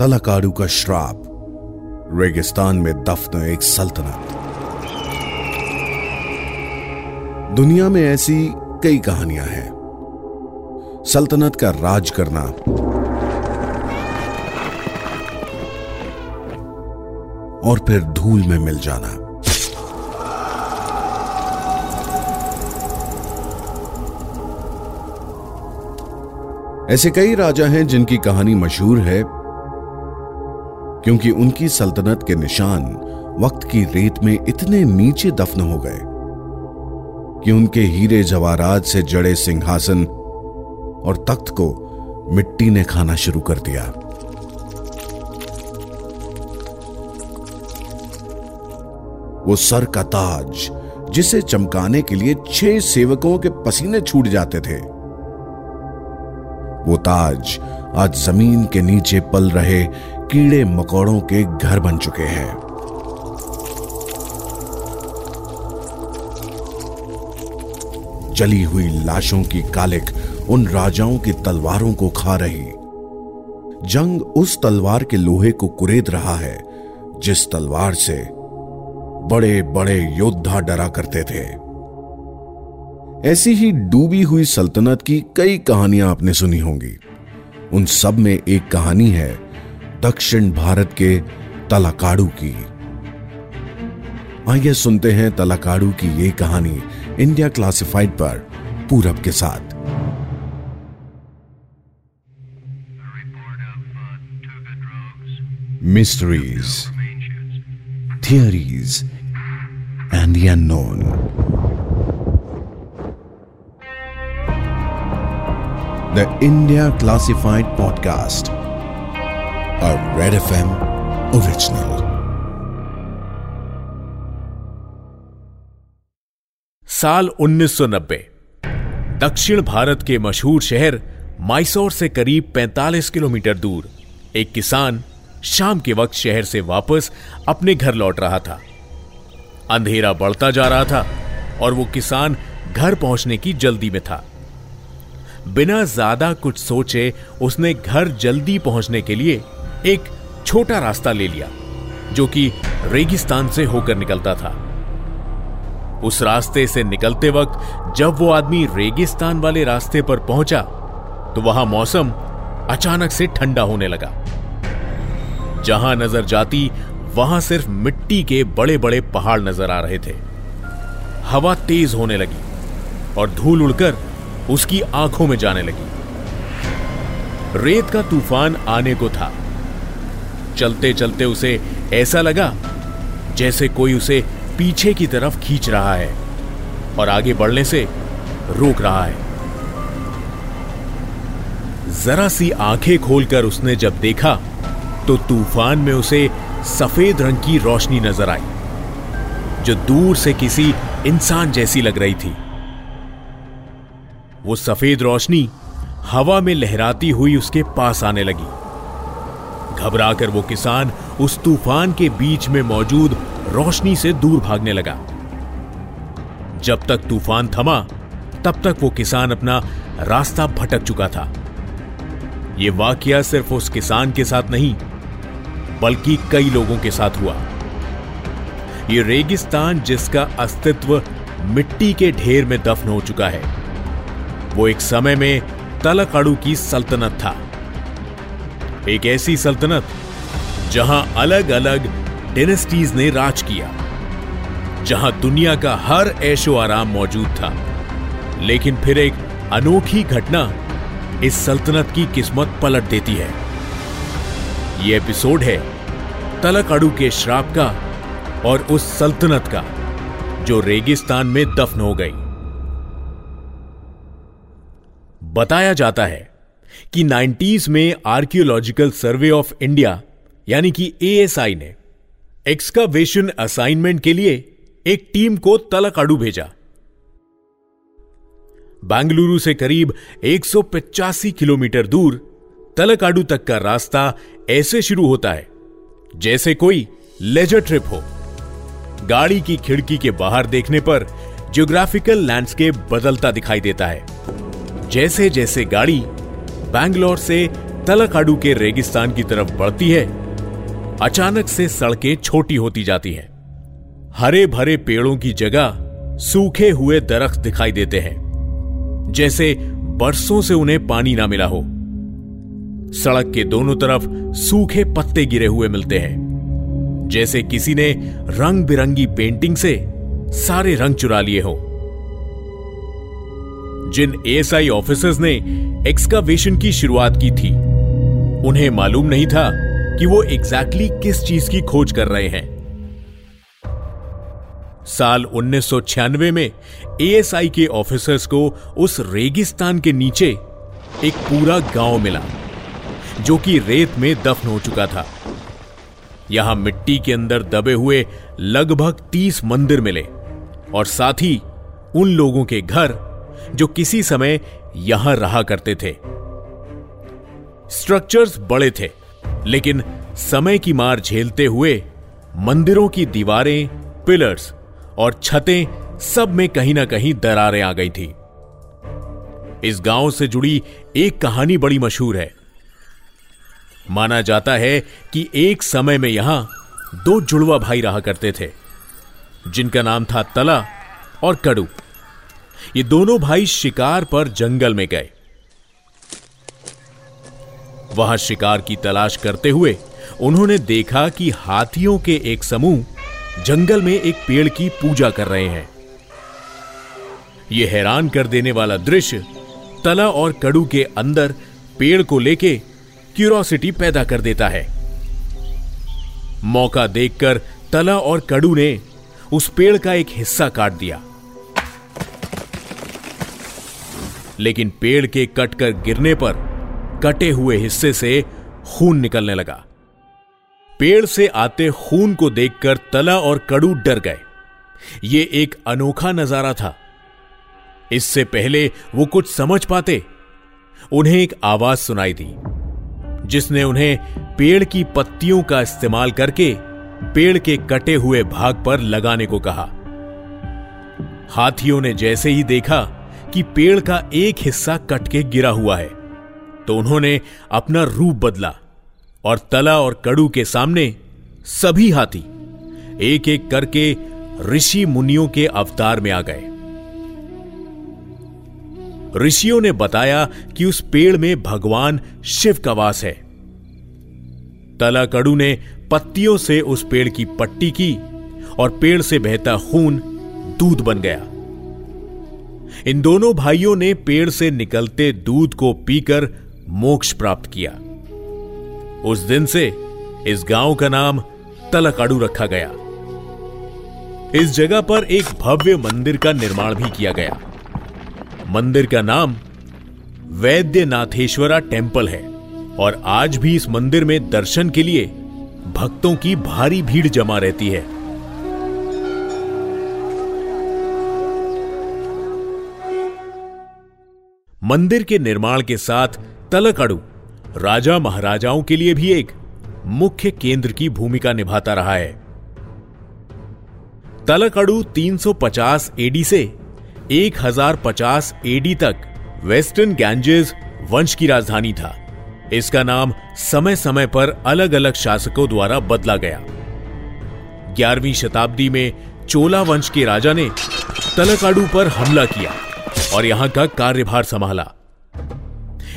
तलाकाडू का श्राप। रेगिस्तान में दफन एक सल्तनत। दुनिया में ऐसी कई कहानियाँ हैं। सल्तनत का राज करना। और फिर धूल में मिल जाना। ऐसे कई राजा हैं जिनकी कहानी मशहूर है क्योंकि उनकी सल्तनत के निशान वक्त की रेत में इतने नीचे दफन हो गए कि उनके हीरे जवारात से जड़े सिंहासन और तख्त को मिट्टी ने खाना शुरू कर दिया। वो सर का ताज, जिसे चमकाने के लिए छह सेवकों के पसीने छूट जाते थे। वो ताज आज ज़मीन के नीचे पल रहे कीड़े मकोड़ों के घर बन चुके हैं। जली हुई लाशों की कालिक उन राजाओं की तलवारों को खा रही। जंग उस तलवार के लोहे को कुरेद रहा है, जिस तलवार से बड़े बड़े योद्धा डरा करते थे। ऐसी ही डूबी हुई सल्तनत की कई कहानियाँ आपने सुनी होंगी। उन सब में एक कहानी है दक्षिण भारत के तलाकाड़ू की। आइए सुनते हैं तलाकाड़ू की ये कहानी इंडिया क्लासिफाइड पर पूरब के साथ। Mysteries theories and the. The India Classified Podcast, a Red FM original. साल 1990 दक्षिण भारत के मशहूर शहर माइसोर से करीब 45 किलोमीटर दूर, एक किसान शाम के वक्त शहर से वापस अपने घर लौट रहा था अंधेरा बढ़ता जा रहा था और वो किसान घर पहुँचने की जल्दी में था बिना ज़्यादा कुछ सोचे उसने घर जल्दी पहुँचने के लिए एक छोटा रास्ता ले लिया, जो कि रेगिस्तान से होकर निकलता था। उस रास्ते से निकलते वक्त जब वो आदमी रेगिस्तान वाले रास्ते पर पहुँचा तो वहाँ मौसम अचानक से ठंडा होने लगा। जहाँ नज़र जाती, वहाँ सिर्फ़ मिट्टी के बड़े बड़े पहाड़ नज़र आ रहे थे। हवा तेज होने लगी और धूल उड़कर उसकी आँखों में जाने लगी। रेत का तूफ़ान आने को था। चलते चलते उसे ऐसा लगा जैसे कोई उसे पीछे की तरफ़ खींच रहा है और आगे बढ़ने से रोक रहा है। जरा सी आँखें खोलकर उसने जब देखा तो तूफ़ान में उसे सफ़ेद रंग की रोशनी नज़र आई, जो दूर से किसी इंसान जैसी लग रही थी। वो सफ़ेद रोशनी हवा में लहराती हुई उसके पास आने लगी। घबराकर वो किसान उस तूफ़ान के बीच में मौजूद रोशनी से दूर भागने लगा। जब तक तूफ़ान थमा, तब तक वो किसान अपना रास्ता भटक चुका था। यह वाकया सिर्फ़ उस किसान के साथ नहीं, बल्कि कई लोगों के साथ हुआ। यह रेगिस्तान जिसका अस्तित्व मिट्टी के ढेर में दफन हो चुका है, वो एक समय में तलकड़ू की सल्तनत था। एक ऐसी सल्तनत जहाँ अलग अलग डेनेस्टीज ने राज किया, जहाँ दुनिया का हर ऐशो आराम मौजूद था। लेकिन फिर एक अनोखी घटना इस सल्तनत की किस्मत पलट देती है। यह एपिसोड है तलकाड़ू के श्राप का और उस सल्तनत का, जो रेगिस्तान में दफन हो गई। बताया जाता है कि 90s में आर्कियोलॉजिकल सर्वे ऑफ़ इंडिया, यानी कि एएसआई ने एक्सकावेशन असाइनमेंट के लिए एक टीम को तलकाड़ू भेजा। बेंगलुरु से करीब 185 किलोमीटर दूर तलकाडू तक का रास्ता ऐसे शुरू होता है, जैसे कोई लेजर ट्रिप हो। गाड़ी की खिड़की के बाहर देखने पर ज्योग्राफिकल लैंडस्केप बदलता दिखाई देता है। जैसे जैसे गाड़ी बैंगलोर से तलकाडू के रेगिस्तान की तरफ़ बढ़ती है। अचानक से सड़कें छोटी होती जाती हैं। हरे भरे पेड़ों की जगह सूखे हुए दरख्त दिखाई देते हैं। जैसे बरसों से उन्हें पानी ना मिला हो। सड़क के दोनों तरफ़ सूखे पत्ते गिरे हुए मिलते हैं। जैसे किसी ने रंग बिरंगी पेंटिंग से सारे रंग चुरा लिए हो। जिन एएसआई ऑफिसर्स ने एक्सकावेशन की शुरुआत की थी, उन्हें मालूम नहीं था कि वो एग्जैक्टली exactly किस चीज़ की खोज कर रहे हैं। साल 1996 में एएसआई के ऑफिसर्स को उस रेगिस्तान के नीचे एक पूरा गाँव मिला, जो कि रेत में दफन हो चुका था। यहाँ मिट्टी के अंदर दबे हुए लगभग तीस मंदिर मिले और साथ ही उन लोगों के घर जो किसी समय यहाँ रहा करते थे। स्ट्रक्चर्स बड़े थे, लेकिन समय की मार झेलते हुए मंदिरों की दीवारें पिलर्स और छतें सब में कहीं ना कहीं दरारें आ गई थी। इस गाँव से जुड़ी एक कहानी बड़ी मशहूर है। माना जाता है कि एक समय में यहाँ दो जुड़वा भाई रहा करते थे, जिनका नाम था तला और कड़ू। ये दोनों भाई शिकार पर जंगल में गए। वहाँ शिकार की तलाश करते हुए उन्होंने देखा कि हाथियों के एक समूह जंगल में एक पेड़ की पूजा कर रहे हैं। यह हैरान कर देने वाला दृश्य तला और कड़ू के अंदर पेड़ को लेके क्यूरोसिटी पैदा कर देता है। मौका देखकर तला और कड़ू ने उस पेड़ का एक हिस्सा काट दिया। लेकिन पेड़ के कटकर गिरने पर कटे हुए हिस्से से खून निकलने लगा। पेड़ से आते खून को देखकर तला और कड़ू डर गए। यह एक अनोखा नज़ारा था। इससे पहले वो कुछ समझ पाते। उन्हें एक आवाज़ सुनाई दी, जिसने उन्हें पेड़ की पत्तियों का इस्तेमाल करके पेड़ के कटे हुए भाग पर लगाने को कहा। हाथियों ने जैसे ही देखा कि पेड़ का एक हिस्सा कट के गिरा हुआ है। तो उन्होंने अपना रूप बदला और तला और कड़ू के सामने सभी हाथी एक एक करके ऋषि मुनियों के अवतार में आ गए। ऋषियों ने बताया कि उस पेड़ में भगवान शिव का वास है। तला कड़ू ने पत्तियों से उस पेड़ की पट्टी की और पेड़ से बहता खून दूध बन गया। इन दोनों भाइयों ने पेड़ से निकलते दूध को पीकर मोक्ष प्राप्त किया। उस दिन से इस गाँव का नाम तलकाड़ू रखा गया। इस जगह पर एक भव्य मंदिर का निर्माण भी किया गया। मंदिर का नाम वैद्यनाथेश्वरा टेंपल है और आज भी इस मंदिर में दर्शन के लिए भक्तों की भारी भीड़ जमा रहती है। मंदिर के निर्माण के साथ तलकड़ू राजा महाराजाओं के लिए भी एक मुख्य केंद्र की भूमिका निभाता रहा है। तलकड़ू 350 एडी से 1050 एडी तक वेस्टर्न गैंजेस वंश की राजधानी था। इसका नाम समय समय पर अलग अलग शासकों द्वारा बदला गया। ग्यारहवीं शताब्दी में चोला वंश के राजा ने तलकाडू पर हमला किया। और यहाँ का कार्यभार संभाला।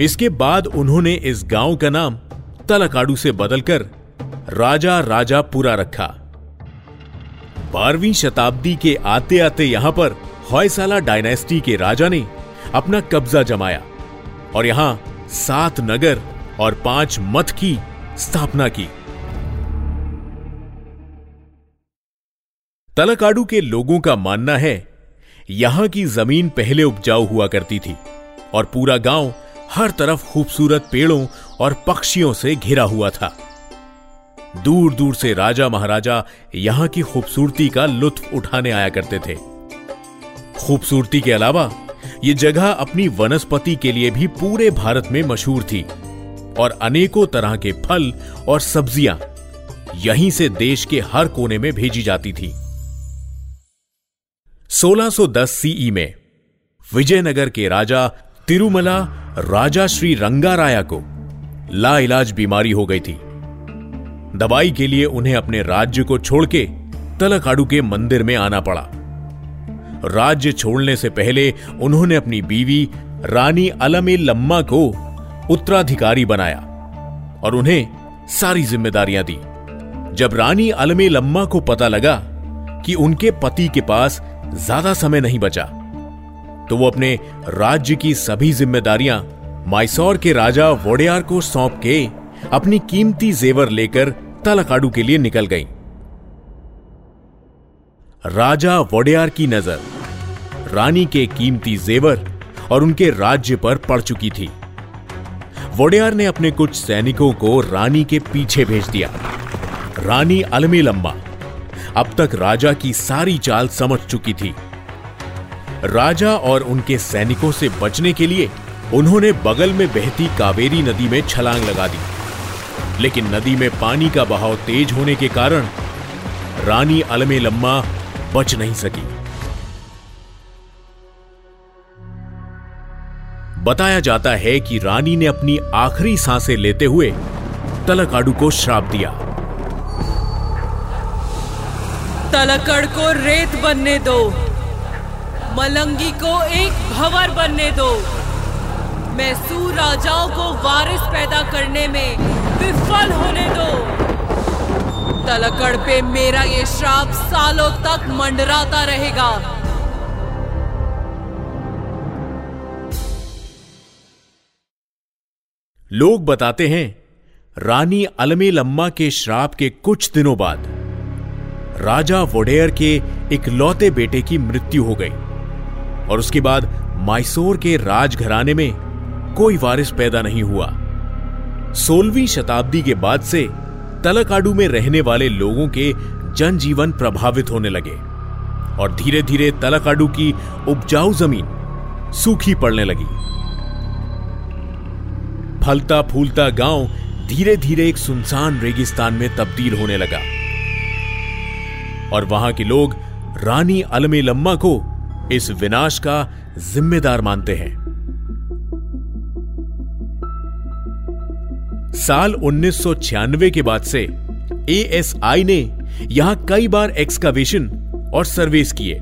इसके बाद उन्होंने इस गाँव का नाम तलाकाडू से बदलकर राजा राजा पूरा रखा। बारहवीं शताब्दी के आते आते यहाँ पर हॉयसाला डायनेस्टी के राजा ने अपना कब्जा जमाया और यहाँ सात नगर और पाँच मठ की स्थापना की। तलाकाडू के लोगों का मानना है यहाँ की ज़मीन पहले उपजाऊ हुआ करती थी और पूरा गाँव हर तरफ़ खूबसूरत पेड़ों और पक्षियों से घिरा हुआ था। दूर दूर से राजा महाराजा यहाँ की खूबसूरती का लुत्फ उठाने आया करते थे। खूबसूरती के अलावा यह जगह अपनी वनस्पति के लिए भी पूरे भारत में मशहूर थी और अनेकों तरह के फल और सब्ज़ियाँ यहीं से देश के हर कोने में भेजी जाती थी। 1610 सीई में विजयनगर के राजा तिरुमला, राजा श्री रंगाराया को लाइलाज बीमारी हो गई थी। दवाई के लिए उन्हें अपने राज्य को छोड़ के तलकाडू के मंदिर में आना पड़ा। राज्य छोड़ने से पहले उन्होंने अपनी बीवी, रानी अलमे लम्मा को उत्तराधिकारी बनाया और उन्हें सारी जिम्मेदारियाँ दी। जब रानी अलमे लम्मा को पता लगा कि उनके पति के पास ज़्यादा समय नहीं बचा। तो वो अपने राज्य की सभी जिम्मेदारियाँ माइसौर के राजा वोडियार को सौंप के अपनी कीमती जेवर लेकर तलकाडू के लिए निकल गई। राजा वोडियार की नज़र रानी के कीमती जेवर और उनके राज्य पर पड़ चुकी थी। वोडियार ने अपने कुछ सैनिकों को रानी के पीछे भेज दिया। रानी अलमी लंबा अब तक राजा की सारी चाल समझ चुकी थी। राजा और उनके सैनिकों से बचने के लिए उन्होंने बगल में बहती कावेरी नदी में छलांग लगा दी। लेकिन नदी में पानी का बहाव तेज होने के कारण रानी अलमे लम्मा बच नहीं सकी। बताया जाता है कि रानी ने अपनी आखिरी साँसें लेते हुए तलकाडू को श्राप दिया। तलकड़ को रेत बनने दो। मलंगी को एक भंवर बनने दो। मैसूर राजाओं को वारिस पैदा करने में विफल होने दो। तलकड़ पे मेरा ये श्राप सालों तक मंडराता रहेगा। लोग बताते हैं, रानी अलमे लम्मा के श्राप के कुछ दिनों बाद राजा वोडेयर के इकलौते बेटे की मृत्यु हो गई। और उसके बाद माइसोर के राजघराने में कोई वारिस पैदा नहीं हुआ। सोलहवीं शताब्दी के बाद से तलकाडू में रहने वाले लोगों के जनजीवन प्रभावित होने लगे और धीरे धीरे तलकाडू की उपजाऊ ज़मीन सूखी पड़ने लगी। फलता फूलता गाँव धीरे धीरे एक सुनसान रेगिस्तान में तब्दील होने लगा। और वहाँ के लोग रानी अलमे लम्मा को इस विनाश का जिम्मेदार मानते हैं। साल 1996 के बाद से एएसआई ने यहाँ कई बार एक्सकावेशन और सर्वेस किए।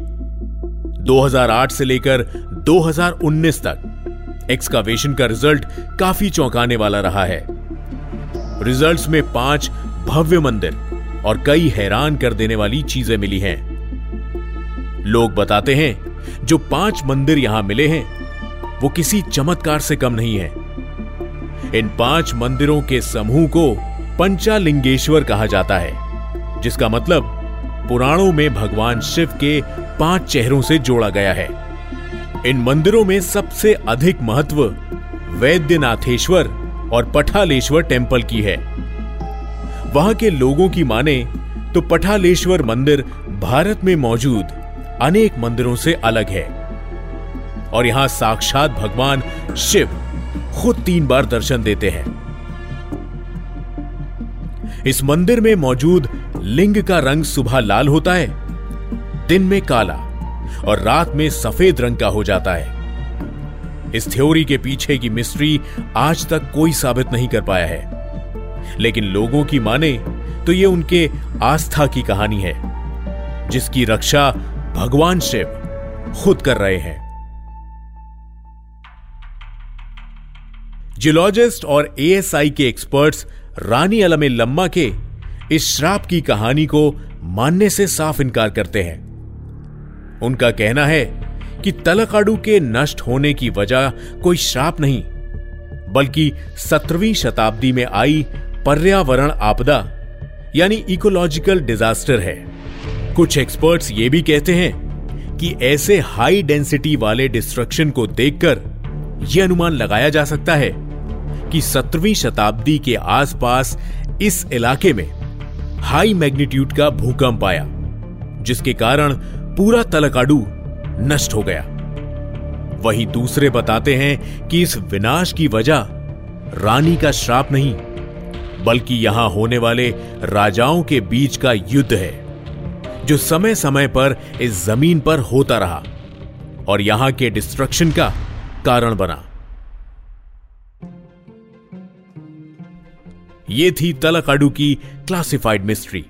2008 से लेकर 2019 तक एक्सकावेशन का रिज़ल्ट काफ़ी चौंकाने वाला रहा है। रिजल्ट्स में पाँच भव्य मंदिर और कई हैरान कर देने वाली चीज़ें मिली हैं। लोग बताते हैं, जो पाँच मंदिर यहाँ मिले हैं, वो किसी चमत्कार से कम नहीं है। इन पाँच मंदिरों के समूह को पंचालिंगेश्वर कहा जाता है, जिसका मतलब पुराणों में भगवान शिव के पाँच चेहरों से जोड़ा गया है। इन मंदिरों में सबसे अधिक महत्व वैद्यनाथेश्वर और पठालेश्वर टेंपल की है। वहाँ के लोगों की माने तो पठालेश्वर मंदिर भारत में मौजूद अनेक मंदिरों से अलग है। और यहाँ साक्षात भगवान शिव खुद तीन बार दर्शन देते हैं। इस मंदिर में मौजूद लिंग का रंग सुबह लाल होता है, दिन में काला और रात में सफ़ेद रंग का हो जाता है। इस थ्योरी के पीछे की मिस्ट्री आज तक कोई साबित नहीं कर पाया है। लेकिन लोगों की माने तो यह उनके आस्था की कहानी है, जिसकी रक्षा भगवान शिव खुद कर रहे हैं। जियोलॉजिस्ट और एएसआई के एक्सपर्ट्स रानी अलमे लम्मा के इस श्राप की कहानी को मानने से साफ़ इनकार करते हैं। उनका कहना है कि तलकाडू के नष्ट होने की वजह कोई श्राप नहीं, बल्कि सत्रहवीं शताब्दी में आई पर्यावरण आपदा, यानी इकोलॉजिकल डिजास्टर है। कुछ एक्सपर्ट्स ये भी कहते हैं कि ऐसे हाई डेंसिटी वाले डिस्ट्रक्शन को देखकर यह अनुमान लगाया जा सकता है कि सत्रहवीं शताब्दी के आसपास इस इलाके में हाई मैग्नीट्यूड का भूकंप आया, जिसके कारण पूरा तलकाडू नष्ट हो गया। वहीं दूसरे बताते हैं कि इस विनाश की वजह रानी का श्राप नहीं बल्कि यहाँ होने वाले राजाओं के बीच का युद्ध है, जो समय समय पर इस ज़मीन पर होता रहा और यहाँ के डिस्ट्रक्शन का कारण बना। ये थी तलकाडू की क्लासिफाइड मिस्ट्री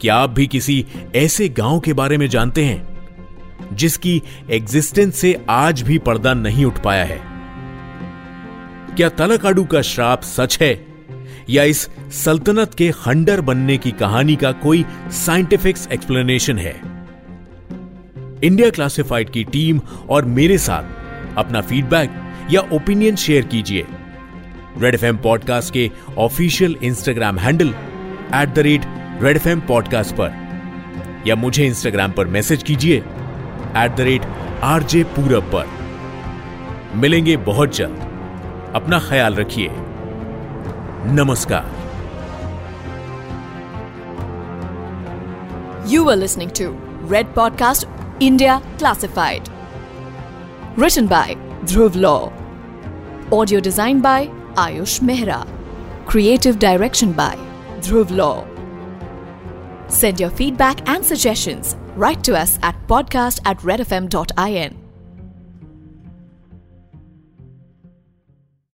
क्या आप भी किसी ऐसे गाँव के बारे में जानते हैं, जिसकी एग्जिस्टेंस से आज भी पर्दा नहीं उठ पाया है? क्या तलकाडू का श्राप सच है? या इस सल्तनत के खंडर बनने की कहानी का कोई साइंटिफिक एक्सप्लेनेशन है। इंडिया क्लासिफाइड की टीम और मेरे साथ अपना फीडबैक या ओपिनियन शेयर कीजिए। रेड एफ़ पॉडकास्ट के official Instagram handle at the rate Red FM podcast पर। या मुझे इंस्टाग्राम पर मैसेज कीजिए एट द रेट आरजे पूरब पर। मिलेंगे बहुत जल्द। अपना ख्याल रखिए। नमस्कार You were listening to Red Podcast India Classified. Written by Dhruv Law. Audio designed by Ayush Mehra. Creative direction by Dhruv Law. Send your feedback and suggestions right to us at podcast at redfm.in.